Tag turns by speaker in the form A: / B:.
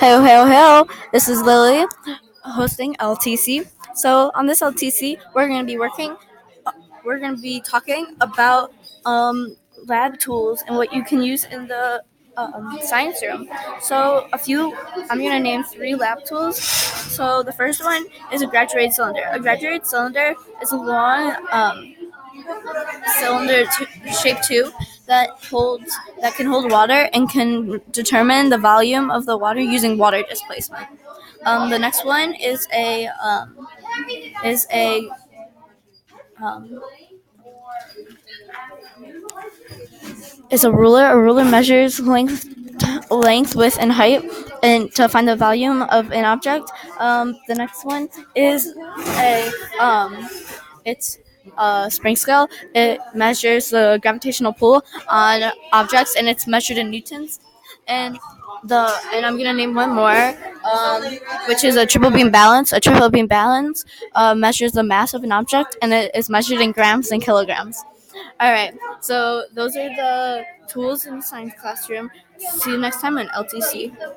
A: Hello, hello, hello. This is Lily hosting LTC. So on this LTC, we're going to be working. We're going to be talking about um, lab tools and what you can use in the um, science room. So a few. I'm going to name three lab tools. So the first one is a graduated cylinder. A graduated cylinder is a long um, cylinder t- shaped tube that holds that can hold water and can determine the volume of the water using water displacement. Um, the next one is a um, is a um, is a ruler. A ruler measures length, length, width, and height, and to find the volume of an object. Um, the next one is a um, it's a spring scale. It measures the gravitational pull on objects, and it's measured in newtons. And the and I'm gonna name one more, um, which is a triple beam balance. A triple beam balance uh, measures the mass of an object, and it is measured in grams and kilograms. All right, so those are the tools in the science classroom. See you next time on LTC.